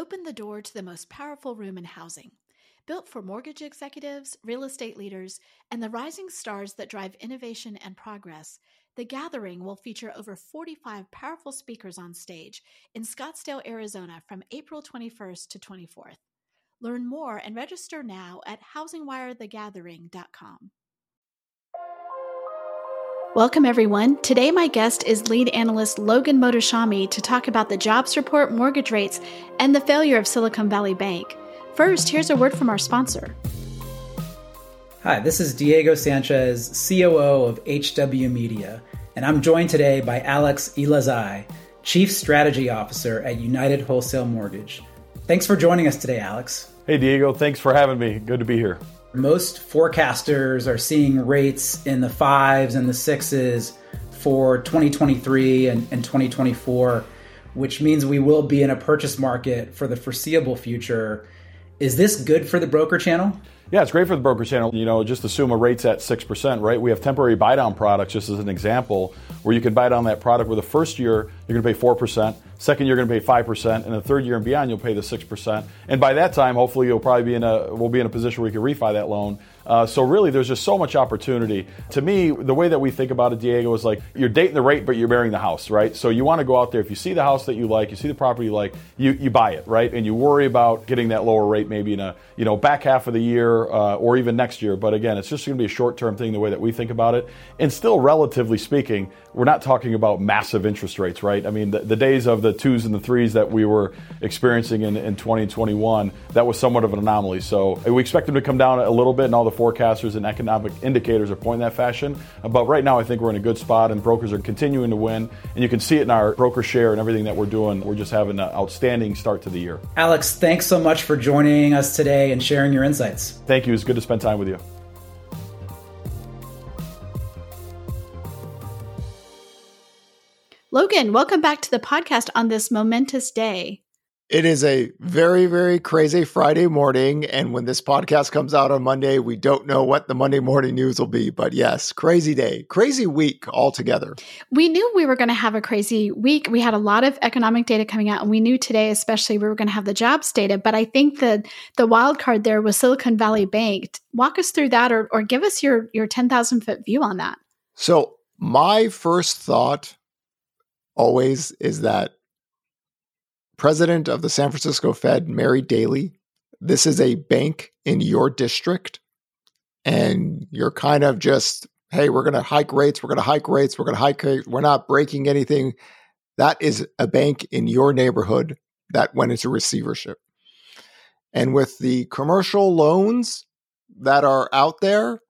opened the door to the most powerful room in housing. Built for mortgage executives, real estate leaders, and the rising stars that drive innovation and progress, the gathering will feature over 45 powerful speakers on stage in Scottsdale, Arizona from April 21st to 24th. Learn more and register now at housingwirethegathering.com. Welcome, everyone. Today, my guest is lead analyst Logan Mohtashami to talk about the jobs report, mortgage rates, and the failure of Silicon Valley Bank. First, here's a word from our sponsor. Hi, this is Diego Sanchez, COO of HW Media, and I'm joined today by Alex Elezaj, Chief Strategy Officer at United Wholesale Mortgage. Thanks for joining us today, Alex. Hey, Diego. Thanks for having me. Good to be here. Most forecasters are seeing rates in the fives and the sixes for 2023 and, and 2024, which means we will be in a purchase market for the foreseeable future. Is this good for the broker channel? Yeah, it's great for the broker channel. You know, just assume a rate's at 6%, right? We have temporary buy down products, just as an example, where you can buy down that product where the first year you're going to pay 4%, second year you're going to pay 5%, and the third year and beyond you'll pay the 6%. And by that time, hopefully you'll probably be in a, we'll be in a position where you can refi that loan uh, so really, there's just so much opportunity. To me, the way that we think about it, Diego, is like you're dating the rate, but you're marrying the house, right? So you want to go out there. If you see the house that you like, you see the property you like, you, you buy it, right? And you worry about getting that lower rate maybe in a you know back half of the year uh, or even next year. But again, it's just going to be a short term thing the way that we think about it. And still, relatively speaking, we're not talking about massive interest rates, right? I mean, the, the days of the twos and the threes that we were experiencing in, in 2021, that was somewhat of an anomaly. So we expect them to come down a little bit, and all the forecasters and economic indicators are pointing that fashion. But right now, I think we're in a good spot, and brokers are continuing to win. And you can see it in our broker share and everything that we're doing. We're just having an outstanding start to the year. Alex, thanks so much for joining us today and sharing your insights. Thank you. It's good to spend time with you. Logan, welcome back to the podcast on this momentous day. It is a very, very crazy Friday morning. And when this podcast comes out on Monday, we don't know what the Monday morning news will be. But yes, crazy day, crazy week altogether. We knew we were going to have a crazy week. We had a lot of economic data coming out, and we knew today, especially, we were going to have the jobs data. But I think that the wild card there was Silicon Valley Bank. Walk us through that or, or give us your, your 10,000 foot view on that. So, my first thought always is that president of the San Francisco Fed, Mary Daly, this is a bank in your district, and you're kind of just, hey, we're going to hike rates, we're going to hike rates, we're going to hike rates, we're not breaking anything. That is a bank in your neighborhood that went into receivership. And with the commercial loans that are out there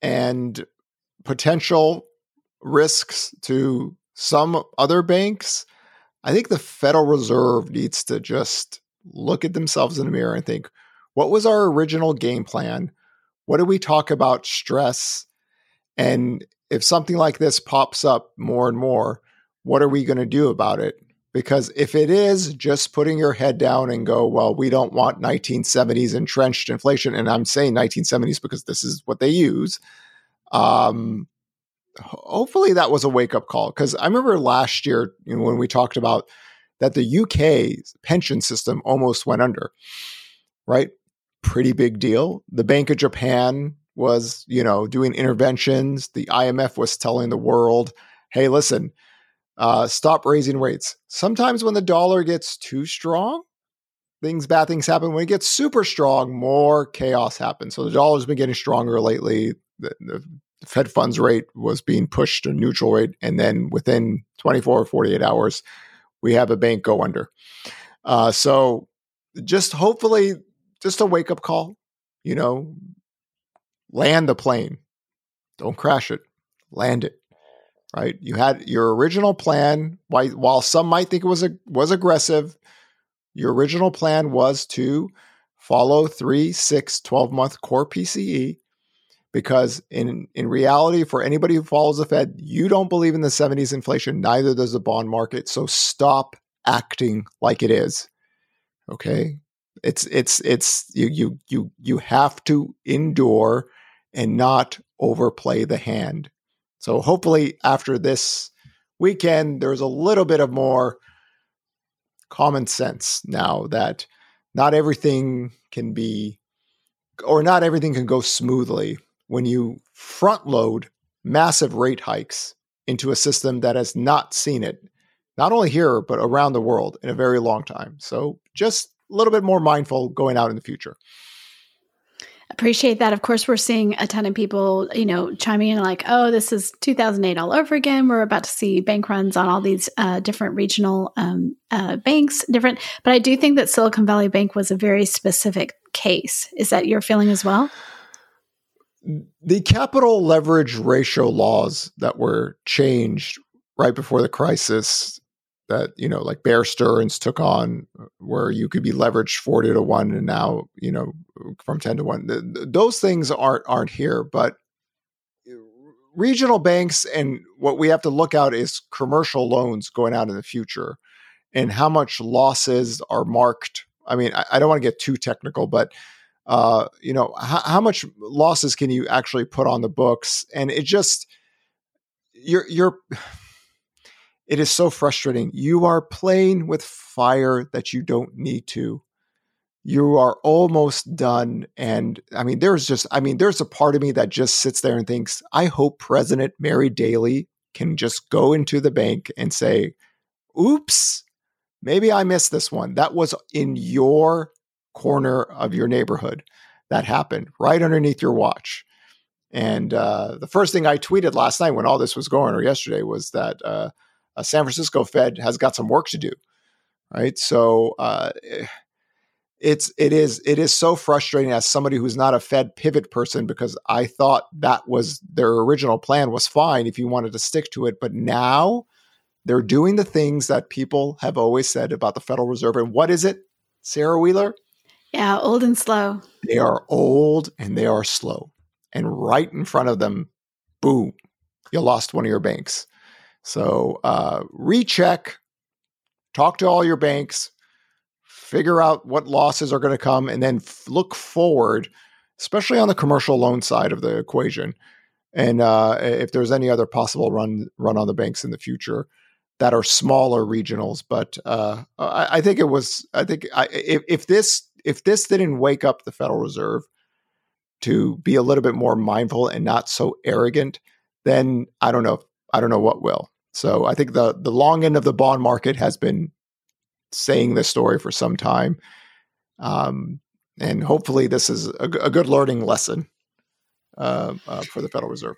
and potential risks to some other banks, I think the Federal Reserve needs to just look at themselves in the mirror and think, what was our original game plan? What did we talk about stress? And if something like this pops up more and more, what are we going to do about it? Because if it is just putting your head down and go, well, we don't want 1970s entrenched inflation, and I'm saying 1970s because this is what they use, um, hopefully that was a wake up call because I remember last year you know, when we talked about that the UK pension system almost went under, right? Pretty big deal. The Bank of Japan was, you know, doing interventions. The IMF was telling the world, hey, listen, uh, stop raising rates. Sometimes when the dollar gets too strong, things, bad things happen. When it gets super strong, more chaos happens. So the dollar's been getting stronger lately. The, the Fed funds rate was being pushed to neutral rate, and then within 24 or 48 hours, we have a bank go under. Uh, so just hopefully, just a wake up call. You know, land the plane, don't crash it, land it. Right? You had your original plan. While some might think it was a, was aggressive, your original plan was to follow three, six, 12 month core PCE because in in reality for anybody who follows the fed you don't believe in the 70s inflation. Neither does the bond market. So stop acting like it is. Okay? It's it's it's you you you you have to endure and not overplay the hand. So hopefully after this weekend there's a little bit of more common sense now that not everything can be or not everything can go smoothly when you front load massive rate hikes into a system that has not seen it, not only here, but around the world in a very long time. So just a little bit more mindful going out in the future. Appreciate that. Of course, we're seeing a ton of people, you know, chiming in like, "Oh, this is 2008 all over again." We're about to see bank runs on all these uh, different regional um, uh, banks, different. But I do think that Silicon Valley Bank was a very specific case. Is that your feeling as well? The capital leverage ratio laws that were changed right before the crisis that you know like bear stearns took on where you could be leveraged 40 to 1 and now you know from 10 to 1 the, those things aren't aren't here. But eh, regional banks and what we have to look out is commercial loans going out in the future and how much losses are marked. I mean i, I don't want to get too technical but uh, you know, how, how much losses can you actually put on the books? And it just, you're, you're, it is so frustrating. You are playing with fire that you don't need to. You are almost done. And I mean, there's just, I mean, there's a part of me that just sits there and thinks, I hope President Mary Daly can just go into the bank and say, oops, maybe I missed this one. That was in your corner of your neighborhood that happened right underneath your watch. And uh, the first thing I tweeted last night when all this was going, or yesterday, was that uh, San Francisco Fed has got some work to do. Right, so uh, it's it is it is so frustrating as somebody who's not a Fed pivot person because I thought that was their original plan was fine if you wanted to stick to it, but now they're doing the things that people have always said about the Federal Reserve. And what is it, Sarah Wheeler? Yeah, old and slow. They are old and they are slow. And right in front of them, boom, you lost one of your banks. So uh, recheck, talk to all your banks, figure out what losses are going to come, and then f- look forward, especially on the commercial loan side of the equation. And uh, if there's any other possible run run on the banks in the future that are smaller regionals, but uh, I, I, think it was. I think I, if, if this if this didn't wake up the Federal Reserve to be a little bit more mindful and not so arrogant, then I don't know. I don't know what will. So I think the the long end of the bond market has been saying this story for some time, um, and hopefully this is a, a good learning lesson uh, uh, for the Federal Reserve.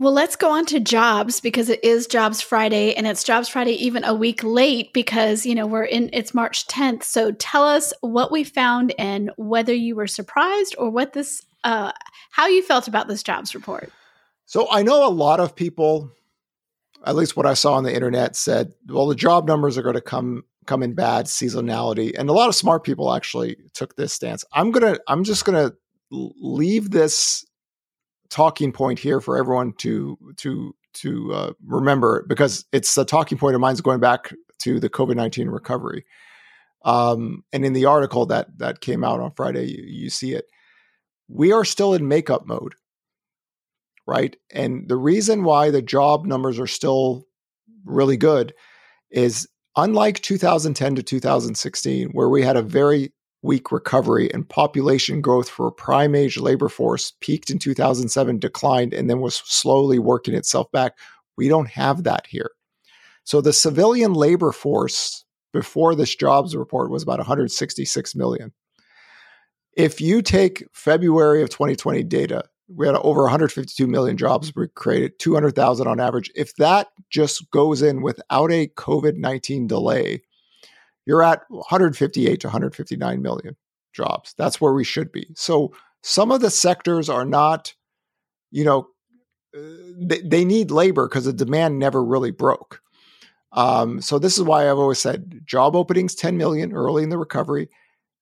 Well, let's go on to jobs because it is Jobs Friday and it's Jobs Friday even a week late because, you know, we're in it's March 10th. So tell us what we found and whether you were surprised or what this uh how you felt about this jobs report. So I know a lot of people at least what I saw on the internet said, well, the job numbers are going to come come in bad seasonality and a lot of smart people actually took this stance. I'm going to I'm just going to leave this talking point here for everyone to to to uh, remember because it's a talking point of mine going back to the COVID nineteen recovery. Um, and in the article that that came out on Friday, you, you see it. We are still in makeup mode, right? And the reason why the job numbers are still really good is unlike 2010 to 2016, where we had a very weak recovery and population growth for a prime age labor force peaked in 2007, declined, and then was slowly working itself back. We don't have that here. So the civilian labor force before this jobs report was about 166 million. If you take February of 2020 data, we had over 152 million jobs created, 200,000 on average. If that just goes in without a COVID 19 delay, you're at 158 to 159 million jobs. That's where we should be. So some of the sectors are not, you know, uh, they, they need labor because the demand never really broke. Um, so this is why I've always said job openings 10 million early in the recovery,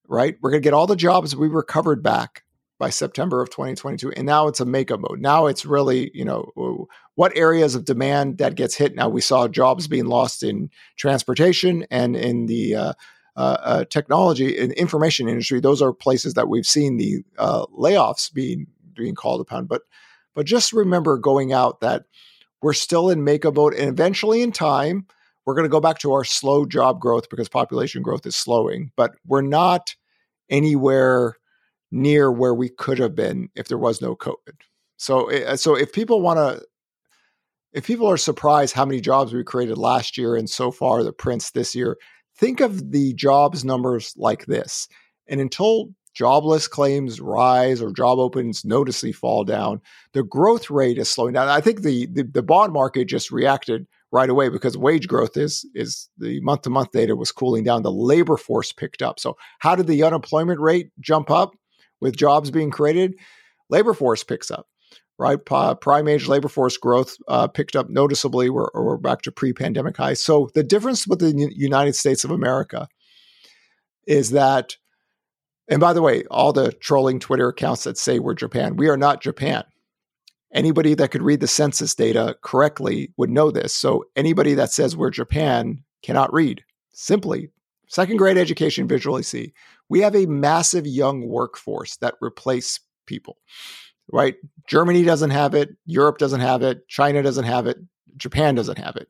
right? We're going to get all the jobs we recovered back by September of 2022. And now it's a makeup mode. Now it's really, you know, what areas of demand that gets hit. Now we saw jobs being lost in transportation and in the uh, uh, uh, technology and information industry. Those are places that we've seen the uh, layoffs being being called upon. But but just remember going out that we're still in makeup mode, and eventually in time we're going to go back to our slow job growth because population growth is slowing, but we're not anywhere near where we could have been if there was no COVID. So, eh, so if people want to, if people are surprised how many jobs we created last year and so far the prints this year, think of the jobs numbers like this. And until jobless claims rise or job openings noticeably fall down, the growth rate is slowing down. I think the, the, the bond market just reacted right away because wage growth is is the month to month data was cooling down. The labor force picked up. So how did the unemployment rate jump up with jobs being created? Labor force picks up right? prime age labor force growth uh, picked up noticeably. We're, we're back to pre pandemic highs. So the difference with the United States of America is that, and by the way, all the trolling Twitter accounts that say we're Japan, we are not Japan. Anybody that could read the census data correctly would know this. So anybody that says we're Japan cannot read. Simply, second grade education visually see. We have a massive young workforce that replace people right? Germany doesn't have it, Europe doesn't have it, China doesn't have it, Japan doesn't have it.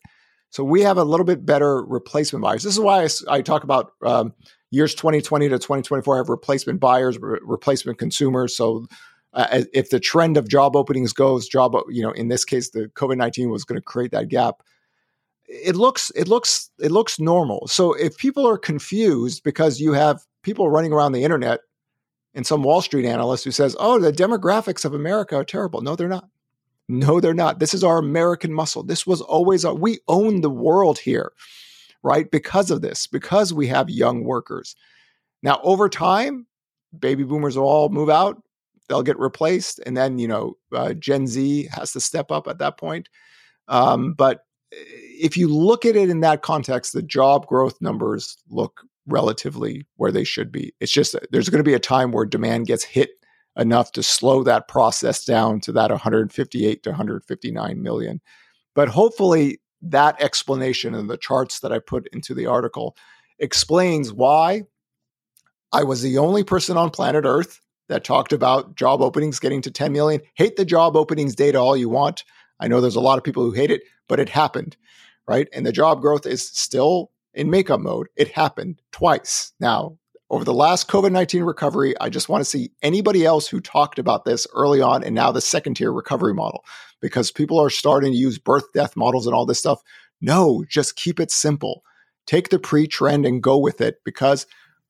So we have a little bit better replacement buyers. This is why I, I talk about um, years 2020 to 2024 I have replacement buyers, re- replacement consumers. So uh, if the trend of job openings goes, job you know in this case the COVID 19 was going to create that gap. It looks it looks it looks normal. So if people are confused because you have people running around the internet and some Wall Street analyst who says, oh, the demographics of America are terrible. No, they're not. No, they're not. This is our American muscle. This was always, our, we own the world here, right? Because of this, because we have young workers. Now, over time, baby boomers will all move out, they'll get replaced. And then, you know, uh, Gen Z has to step up at that point. Um, but if you look at it in that context, the job growth numbers look relatively where they should be. It's just there's going to be a time where demand gets hit enough to slow that process down to that 158 to 159 million. But hopefully, that explanation and the charts that I put into the article explains why I was the only person on planet Earth that talked about job openings getting to 10 million. Hate the job openings data all you want. I know there's a lot of people who hate it, but it happened, right? And the job growth is still in makeup mode. It happened twice. Now, over the last COVID 19 recovery, I just want to see anybody else who talked about this early on and now the second tier recovery model because people are starting to use birth death models and all this stuff. No, just keep it simple. Take the pre trend and go with it because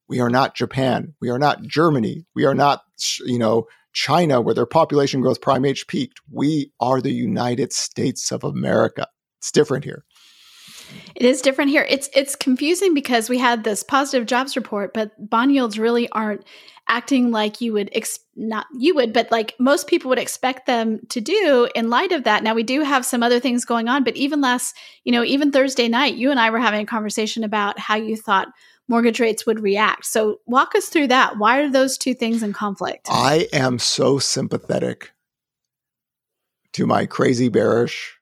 we are not Japan. We are not Germany. We are not, you know, China where their population growth prime age peaked. We are the United States of America. It's different here. It is different here. It's it's confusing because we had this positive jobs report, but bond yields really aren't acting like you would ex- not you would, but like most people would expect them to do in light of that. Now we do have some other things going on, but even last, you know, even Thursday night, you and I were having a conversation about how you thought mortgage rates would react. So walk us through that. Why are those two things in conflict? I am so sympathetic to my crazy bearish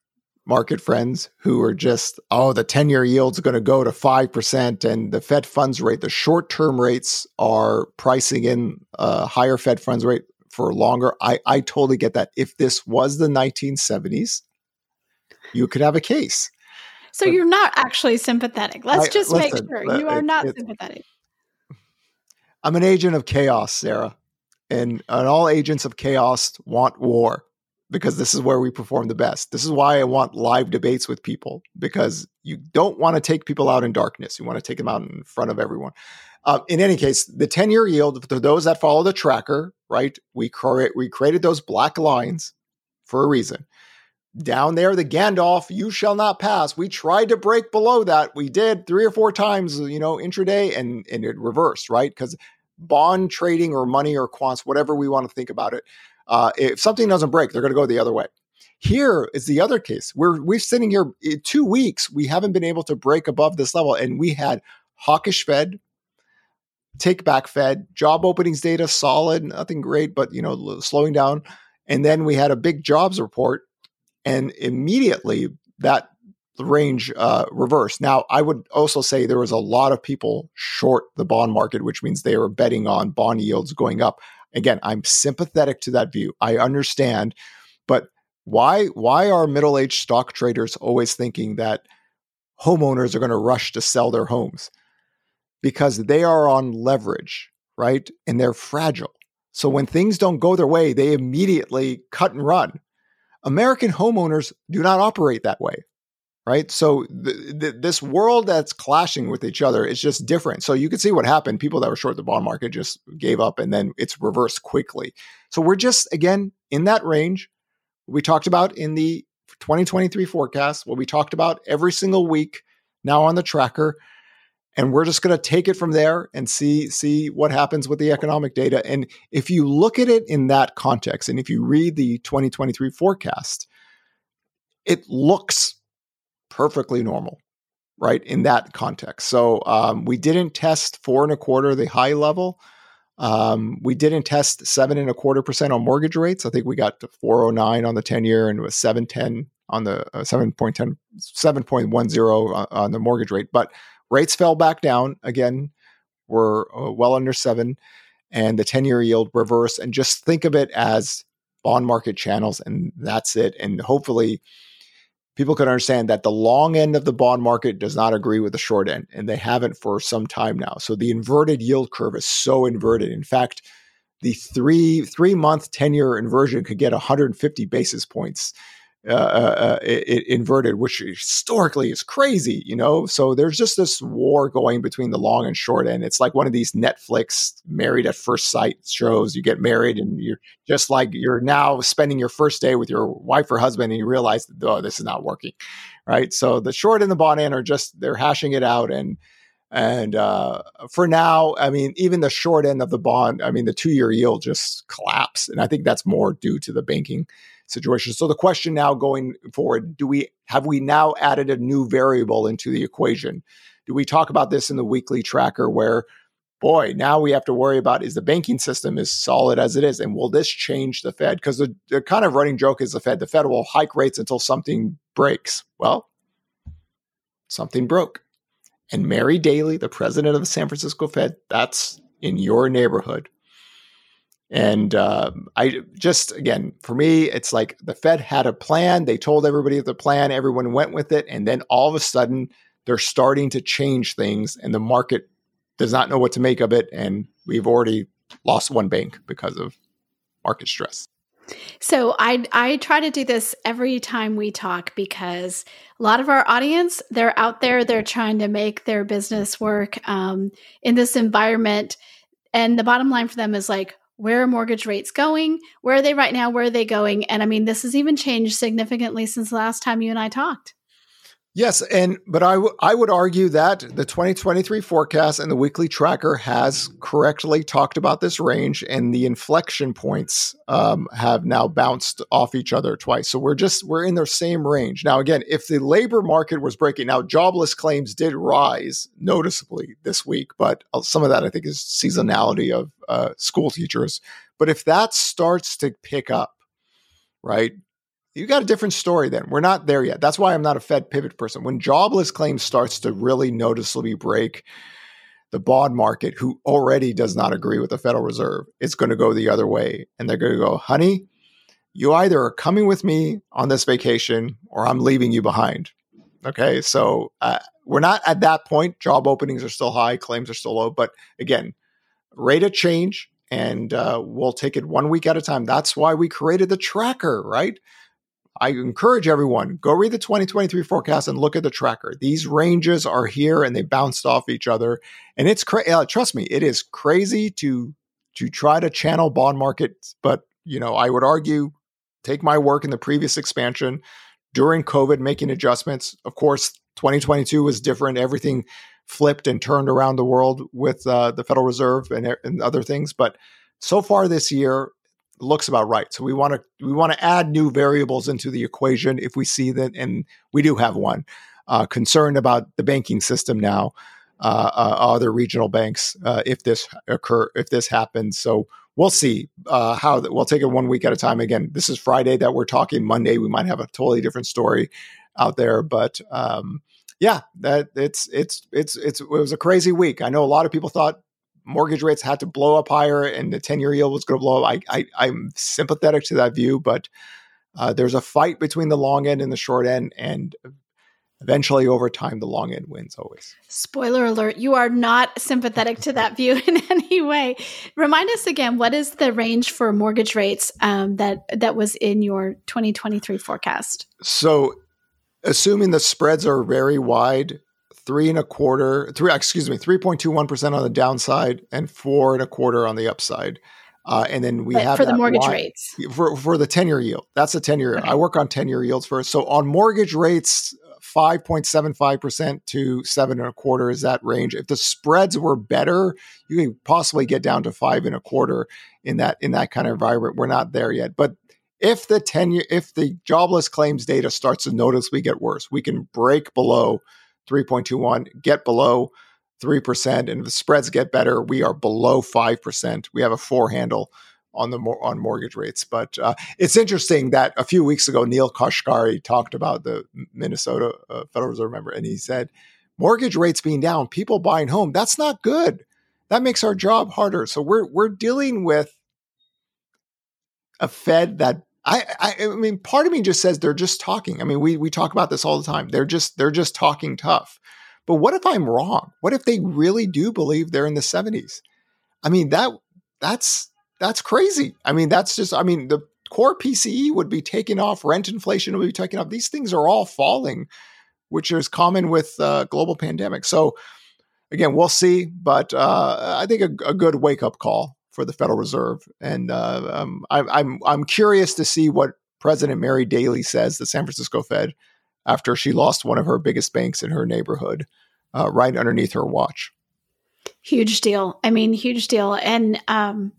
market friends who are just, oh, the 10 year yield's going to go to 5%, and the Fed funds rate, the short term rates are pricing in a higher Fed funds rate for longer. I, I totally get that. If this was the 1970s, you could have a case. So but you're not actually sympathetic. Let's I, just listen, make sure you are it, not it, sympathetic. I'm an agent of chaos, Sarah. And, and all agents of chaos want war because this is where we perform the best. This is why I want live debates with people because you don't want to take people out in darkness. You want to take them out in front of everyone. Uh, in any case, the 10 year yield, for those that follow the tracker, right? We, cre- we created those black lines for a reason. Down there, the Gandalf, you shall not pass. We tried to break below that. We did three or four times, you know, intraday and, and it reversed, right? Because bond trading or money or quants, whatever we want to think about it, uh, if something doesn't break, they're going to go the other way. Here is the other case. We're we're sitting here two weeks. We haven't been able to break above this level, and we had hawkish Fed, take back Fed, job openings data solid, nothing great, but you know slowing down. And then we had a big jobs report, and immediately that range uh, reversed. Now, I would also say there was a lot of people short the bond market, which means they were betting on bond yields going up. Again, I'm sympathetic to that view. I understand, but why why are middle-aged stock traders always thinking that homeowners are going to rush to sell their homes because they are on leverage, right? And they're fragile. So when things don't go their way, they immediately cut and run. American homeowners do not operate that way right? So th- th- this world that's clashing with each other is just different. So you can see what happened. People that were short the bond market just gave up, and then it's reversed quickly. So we're just again in that range we talked about in the 2023 forecast. What we talked about every single week now on the tracker. And we're just going to take it from there and see see what happens with the economic data. And if you look at it in that context, and if you read the 2023 forecast, it looks perfectly normal, right? In that context. So um, we didn't test four and a quarter, the high level. Um, we didn't test seven and a quarter percent on mortgage rates. I think we got to 409 on the 10 year and was 710 on the uh, 7.10, 7.10 on the mortgage rate. But rates fell back down again. We're uh, well under seven and the 10 year yield reverse. And just think of it as bond market channels and that's it. And hopefully, people can understand that the long end of the bond market does not agree with the short end, and they haven't for some time now. So the inverted yield curve is so inverted. In fact, the three three month ten year inversion could get 150 basis points uh, uh, uh inverted, which historically is crazy, you know. So there's just this war going between the long and short end. It's like one of these Netflix married at first sight shows. You get married, and you're just like you're now spending your first day with your wife or husband, and you realize, oh, this is not working, right? So the short and the bond end are just they're hashing it out, and and uh, for now, I mean, even the short end of the bond, I mean, the two year yield just collapsed, and I think that's more due to the banking situation. So the question now going forward, do we have we now added a new variable into the equation? Do we talk about this in the weekly tracker where boy, now we have to worry about is the banking system as solid as it is and will this change the Fed? Because the, the kind of running joke is the Fed, the Fed will hike rates until something breaks. Well, something broke. And Mary Daly, the president of the San Francisco Fed, that's in your neighborhood. And uh, I just, again, for me, it's like the Fed had a plan. They told everybody the plan, everyone went with it. And then all of a sudden, they're starting to change things, and the market does not know what to make of it. And we've already lost one bank because of market stress. So I I try to do this every time we talk because a lot of our audience they're out there they're trying to make their business work um, in this environment, and the bottom line for them is like, where are mortgage rates going? Where are they right now? Where are they going? And I mean, this has even changed significantly since the last time you and I talked. Yes, and but I, w- I would argue that the 2023 forecast and the weekly tracker has correctly talked about this range, and the inflection points um, have now bounced off each other twice. So we're just we're in the same range now. Again, if the labor market was breaking now, jobless claims did rise noticeably this week, but uh, some of that I think is seasonality of uh, school teachers. But if that starts to pick up, right, you got a different story then. We're not there yet. That's why I'm not a Fed pivot person. When jobless claims starts to really noticeably break the bond market, who already does not agree with the Federal Reserve, it's going to go the other way. And they're going to go, honey, you either are coming with me on this vacation or I'm leaving you behind. Okay. So uh, we're not at that point. Job openings are still high, claims are still low. But again, rate of change, and uh, we'll take it one week at a time. That's why we created the tracker, right? I encourage everyone go read the 2023 forecast and look at the tracker. These ranges are here and they bounced off each other, and it's crazy. Uh, trust me, it is crazy to to try to channel bond markets. But you know, I would argue, take my work in the previous expansion during COVID, making adjustments. Of course, 2022 was different. Everything flipped and turned around the world with uh, the Federal Reserve and, and other things, but so far this year looks about right. So we want to we want to add new variables into the equation if we see that, and we do have one. Uh, concerned about the banking system now, uh, uh, other regional banks, uh, if this occur, if this happens. So we'll see uh, how. We'll take it one week at a time. Again, this is Friday that we're talking. Monday we might have a totally different story out there, but. Um, yeah, that it's it's it's it's it was a crazy week. I know a lot of people thought mortgage rates had to blow up higher and the 10 year yield was going to blow up. I, I, am sympathetic to that view, but uh, there's a fight between the long end and the short end. And eventually over time the long end wins always spoiler alert you are not sympathetic to that view in any way remind us again what is the range for mortgage rates um, that that was in your 2023 forecast so assuming the spreads are very wide three and a quarter three excuse me 3.21% on the downside and four and a quarter on the upside uh, and then we but have for the mortgage rates for, for the 10 year yield. That's a 10 year. Okay. I work on 10 year yields first. So on mortgage rates, 5.75% to seven and a quarter is that range. If the spreads were better, you could possibly get down to five and a quarter in that, in that kind of environment. We're not there yet, but if the 10 year, if the jobless claims data starts to notice we get worse, we can break below 3.21, get below 3%. And if the spreads get better, we are below 5%. We have a four handle on the on mortgage rates. But uh, it's interesting that a few weeks ago, Neel Kashkari talked about the Minnesota uh, Federal Reserve member, and he said, mortgage rates being down, people buying home, that's not good. That makes our job harder. So we're we're dealing with a Fed that I, I, I mean, part of me just says they're just talking. I mean, we we talk about this all the time. They're just they're just talking tough. But what if I'm wrong? What if they really do believe they're in the 70s? I mean, that that's that's crazy. I mean, that's just I mean, the core PCE would be taking off, rent inflation would be taking off. These things are all falling, which is common with uh, global pandemic. So again, we'll see, but uh, I think a, a good wake up call for the Federal Reserve, and uh, um, I, I'm I'm curious to see what President Mary Daly says, the San Francisco Fed, after she lost one of her biggest banks in her neighborhood uh, right underneath her watch. Huge deal. I mean, huge deal. And, um,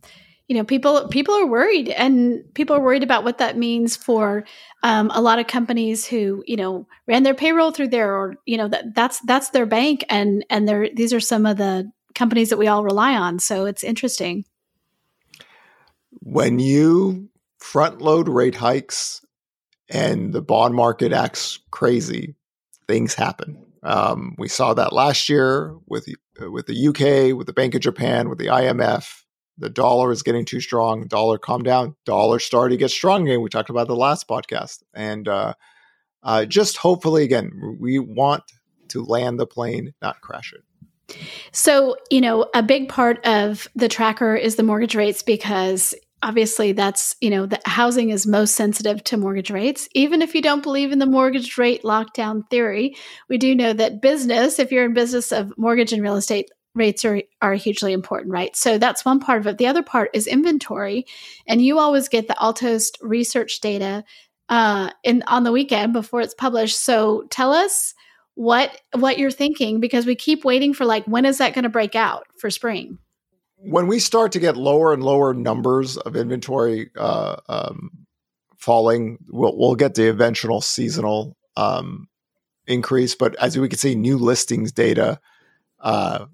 you know, people people are worried, and people are worried about what that means for um, a lot of companies who, you know, ran their payroll through there, or you know, that that's that's their bank, and and they're these are some of the companies that we all rely on. So it's interesting. When you front load rate hikes and the bond market acts crazy, things happen. Um, we saw that last year with uh, with the UK, with the Bank of Japan, with the IMF. The dollar is getting too strong. Dollar calm down. Dollar started to get strong again. We talked about the last podcast, and uh, uh, just hopefully again, we want to land the plane, not crash it. So, you know, a big part of the tracker is the mortgage rates because obviously that's you know the housing is most sensitive to mortgage rates. Even if you don't believe in the mortgage rate lockdown theory we do know that business if you're in business of mortgage and real estate rates are, are hugely important right? So that's one part of it. The other part is inventory and you always get the altos research data uh, in on the weekend before it's published. So tell us what what you're thinking because we keep waiting for like when is that going to break out for spring when we start to get lower and lower numbers of inventory uh, um, falling, we'll, we'll get the eventual seasonal um, increase. But as we can see, new listings data uh,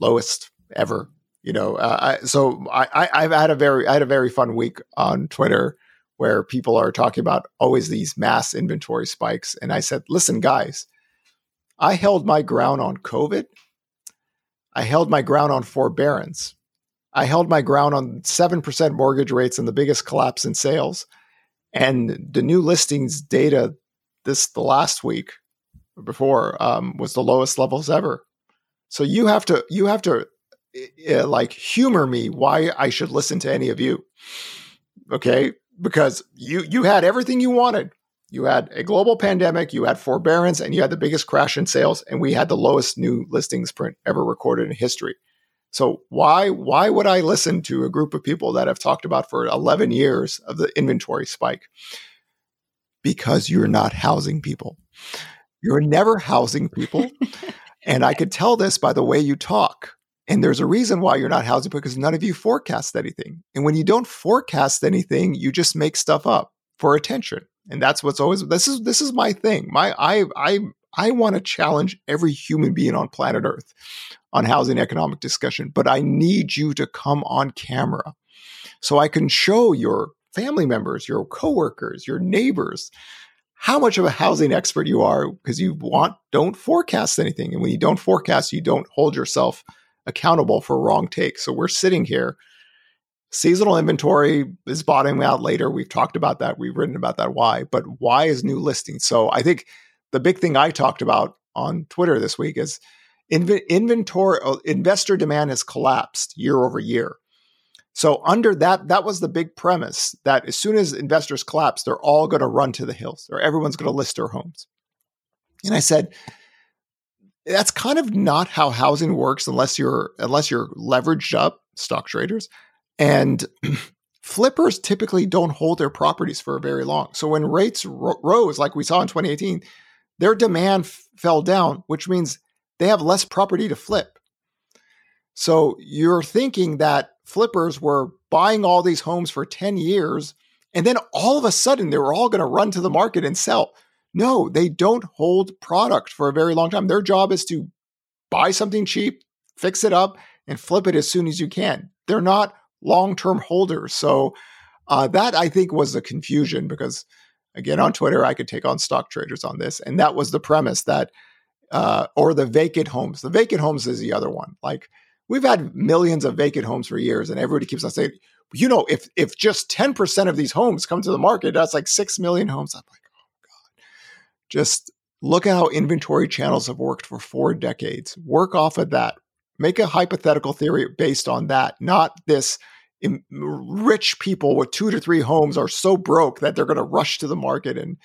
lowest ever. You know, uh, I, so I, I, have had a very I had a very fun week on Twitter where people are talking about always these mass inventory spikes, and I said, "Listen, guys, I held my ground on COVID. I held my ground on forbearance." I held my ground on 7% mortgage rates and the biggest collapse in sales. And the new listings data this the last week before um, was the lowest levels ever. So you have to you have to uh, like humor me why I should listen to any of you. Okay? Because you you had everything you wanted. You had a global pandemic, you had forbearance, and you had the biggest crash in sales, and we had the lowest new listings print ever recorded in history. So why why would I listen to a group of people that have talked about for 11 years of the inventory spike? Because you're not housing people. You're never housing people. and I could tell this by the way you talk. And there's a reason why you're not housing because none of you forecast anything. And when you don't forecast anything, you just make stuff up for attention. And that's what's always this is this is my thing. My I I I want to challenge every human being on planet Earth on housing economic discussion, but I need you to come on camera so I can show your family members, your coworkers, your neighbors how much of a housing expert you are because you want don't forecast anything and when you don't forecast you don't hold yourself accountable for wrong takes. So we're sitting here seasonal inventory is bottoming out later. We've talked about that. We've written about that why, but why is new listing? So I think the big thing I talked about on Twitter this week is inv- inventory uh, investor demand has collapsed year over year. So under that, that was the big premise that as soon as investors collapse, they're all going to run to the hills or everyone's going to list their homes. And I said, that's kind of not how housing works unless you're unless you're leveraged up stock traders and flippers typically don't hold their properties for very long so when rates ro- rose like we saw in 2018 their demand f- fell down which means they have less property to flip so you're thinking that flippers were buying all these homes for 10 years and then all of a sudden they were all going to run to the market and sell no, they don't hold product for a very long time. Their job is to buy something cheap, fix it up, and flip it as soon as you can. They're not long term holders. So uh, that I think was the confusion because, again, on Twitter, I could take on stock traders on this. And that was the premise that, uh, or the vacant homes. The vacant homes is the other one. Like we've had millions of vacant homes for years, and everybody keeps on saying, you know, if if just 10% of these homes come to the market, that's like 6 million homes. I'm like, oh god, just look at how inventory channels have worked for four decades. Work off of that. Make a hypothetical theory based on that, not this rich people with two to three homes are so broke that they're going to rush to the market and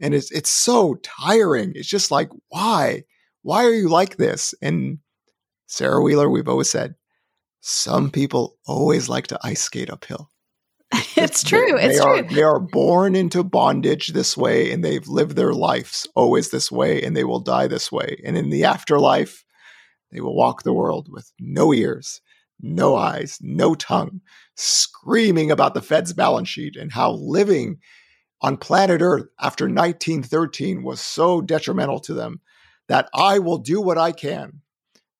and it's it's so tiring. It's just like why? Why are you like this? And Sarah Wheeler, we've always said, some people always like to ice skate uphill. it's true. They, it's they true. Are, they are born into bondage this way and they've lived their lives always this way and they will die this way. And in the afterlife, they will walk the world with no ears, no eyes, no tongue, screaming about the Fed's balance sheet and how living on planet Earth after 1913 was so detrimental to them that I will do what I can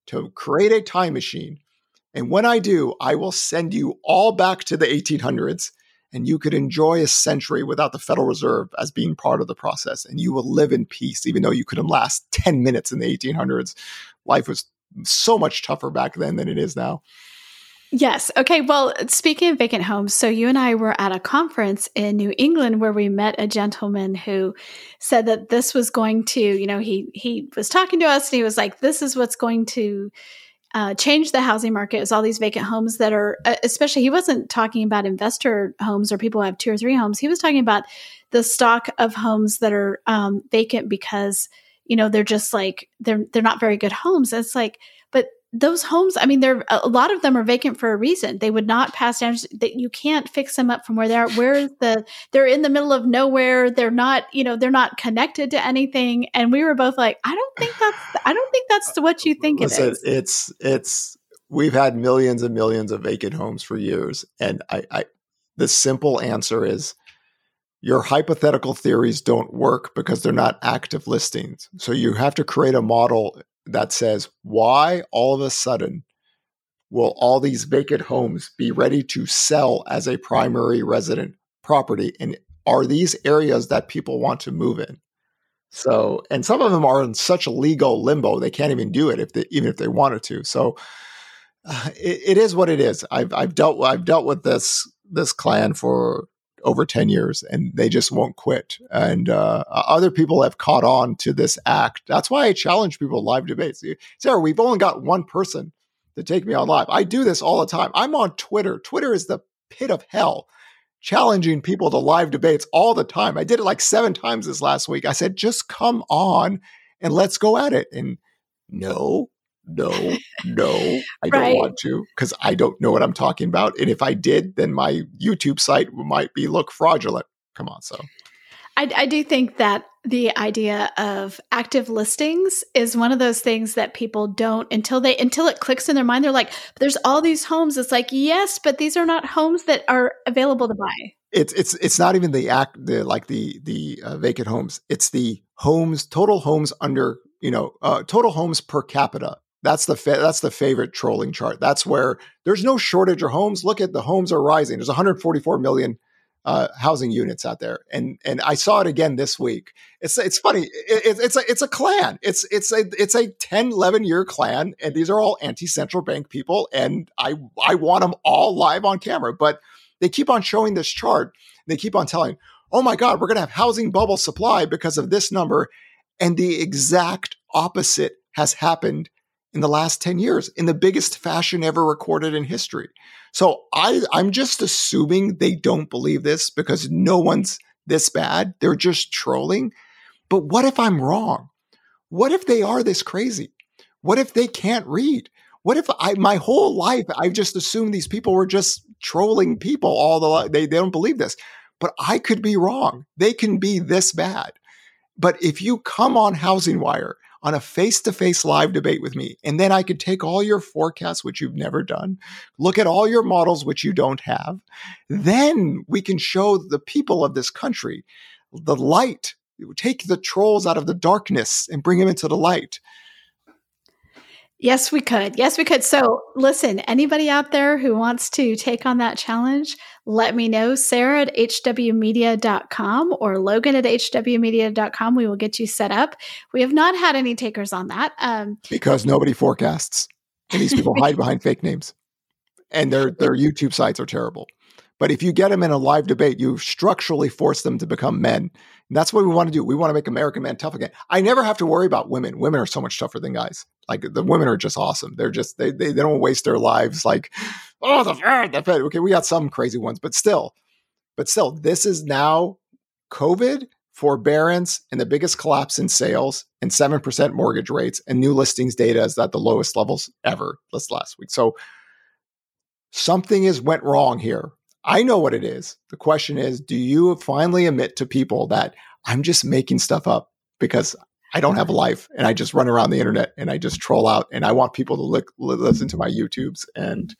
to create a time machine and when I do, I will send you all back to the 1800s and you could enjoy a century without the Federal Reserve as being part of the process. And you will live in peace, even though you couldn't last 10 minutes in the 1800s. Life was so much tougher back then than it is now. Yes. Okay. Well, speaking of vacant homes, so you and I were at a conference in New England where we met a gentleman who said that this was going to, you know, he he was talking to us and he was like, "This is what's going to uh, change the housing market is all these vacant homes that are, uh, especially, he wasn't talking about investor homes or people who have two or three homes. He was talking about the stock of homes that are um, vacant because, you know, they're just like, they're, they're not very good homes. It's like, those homes, I mean, there a lot of them are vacant for a reason. They would not pass down. That you can't fix them up from where they are. Where the they're in the middle of nowhere. They're not, you know, they're not connected to anything. And we were both like, I don't think that's. I don't think that's what you think Listen, it is. It's it's. We've had millions and millions of vacant homes for years, and I, I the simple answer is your hypothetical theories don't work because they're not active listings. So you have to create a model that says, why all of a sudden will all these vacant homes be ready to sell as a primary resident property? And are these areas that people want to move in? So, and some of them are in such legal limbo they can't even do it if they even if they wanted to. So, uh, it, it is what it is. I've I've dealt I've dealt with this this clan for over 10 years and they just won't quit. And uh, other people have caught on to this act. That's why I challenge people live debates. Sarah, we've only got one person to take me on live. I do this all the time. I'm on Twitter. Twitter is the pit of hell, challenging people to live debates all the time. I did it like seven times this last week. I said, just come on and let's go at it. And no, no, no, I right. don't want to because I don't know what I'm talking about. And if I did, then my YouTube site might be look fraudulent. Come on, so. I, I do think that the idea of active listings is one of those things that people don't until they until it clicks in their mind. They're like, "There's all these homes." It's like, yes, but these are not homes that are available to buy. It's it's it's not even the act the like the the uh, vacant homes. It's the homes total homes under you know uh, total homes per capita that's the fa- that's the favorite trolling chart. That's where there's no shortage of homes. Look at the homes are rising. There's 144 million uh, housing units out there, and and I saw it again this week. It's it's funny. It, it's a it's a clan. It's it's a it's a 10 11 year clan, and these are all anti central bank people. And I I want them all live on camera, but they keep on showing this chart. they keep on telling, oh my God, we're going to have housing bubble supply because of this number. And the exact opposite has happened in the last 10 years in the biggest fashion ever recorded in history. So I, I'm just assuming they don't believe this because no one's this bad. They're just trolling. But what if I'm wrong? What if they are this crazy? What if they can't read? What if I, my whole life, I've just assumed these people were just trolling people all the, they, they don't believe this, but I could be wrong. They can be this bad. But if you come on Housing Wire on a face to face live debate with me. And then I could take all your forecasts, which you've never done, look at all your models, which you don't have. Then we can show the people of this country the light, take the trolls out of the darkness and bring them into the light. Yes, we could. Yes, we could. So, listen, anybody out there who wants to take on that challenge, let me know. Sarah at hwmedia.com or Logan at hwmedia.com. We will get you set up. We have not had any takers on that. Um, because nobody forecasts. And these people hide behind fake names. And their, their YouTube sites are terrible. But if you get them in a live debate, you structurally force them to become men. And that's what we want to do. We want to make American men tough again. I never have to worry about women. Women are so much tougher than guys. Like the women are just awesome. They're just they they, they don't waste their lives like, oh the Fed, the. Okay, we got some crazy ones, but still, but still, this is now COVID, forbearance, and the biggest collapse in sales and 7% mortgage rates and new listings data is at the lowest levels ever this last week. So something is went wrong here I know what it is. The question is, do you finally admit to people that I'm just making stuff up because I don't have a life and I just run around the internet and I just troll out and I want people to look, listen to my YouTubes. And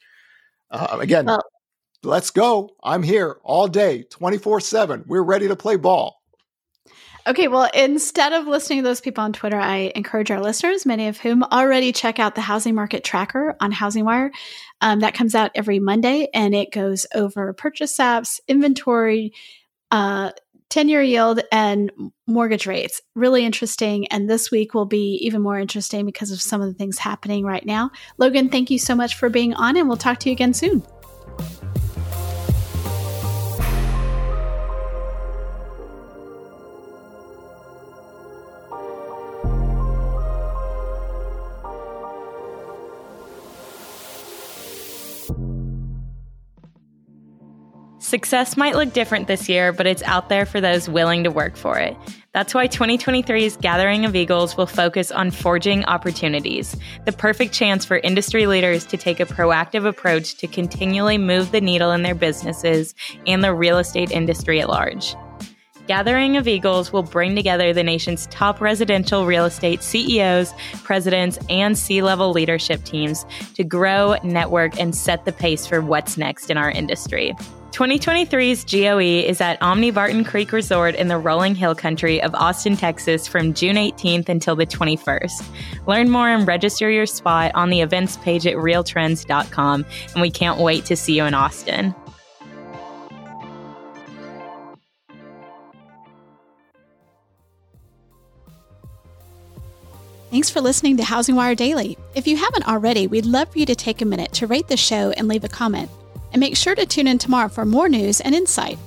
uh, again, well, let's go. I'm here all day, 24 7. We're ready to play ball. Okay, well, instead of listening to those people on Twitter, I encourage our listeners, many of whom already check out the housing market tracker on Housing Wire. Um, that comes out every Monday and it goes over purchase apps, inventory, uh, 10 year yield, and mortgage rates. Really interesting. And this week will be even more interesting because of some of the things happening right now. Logan, thank you so much for being on, and we'll talk to you again soon. Success might look different this year, but it's out there for those willing to work for it. That's why 2023's Gathering of Eagles will focus on forging opportunities, the perfect chance for industry leaders to take a proactive approach to continually move the needle in their businesses and the real estate industry at large. Gathering of Eagles will bring together the nation's top residential real estate CEOs, presidents, and C level leadership teams to grow, network, and set the pace for what's next in our industry. 2023's GOE is at Omni Barton Creek Resort in the rolling hill country of Austin, Texas from June 18th until the 21st. Learn more and register your spot on the events page at realtrends.com, and we can't wait to see you in Austin. Thanks for listening to Housing Wire Daily. If you haven't already, we'd love for you to take a minute to rate the show and leave a comment. And make sure to tune in tomorrow for more news and insight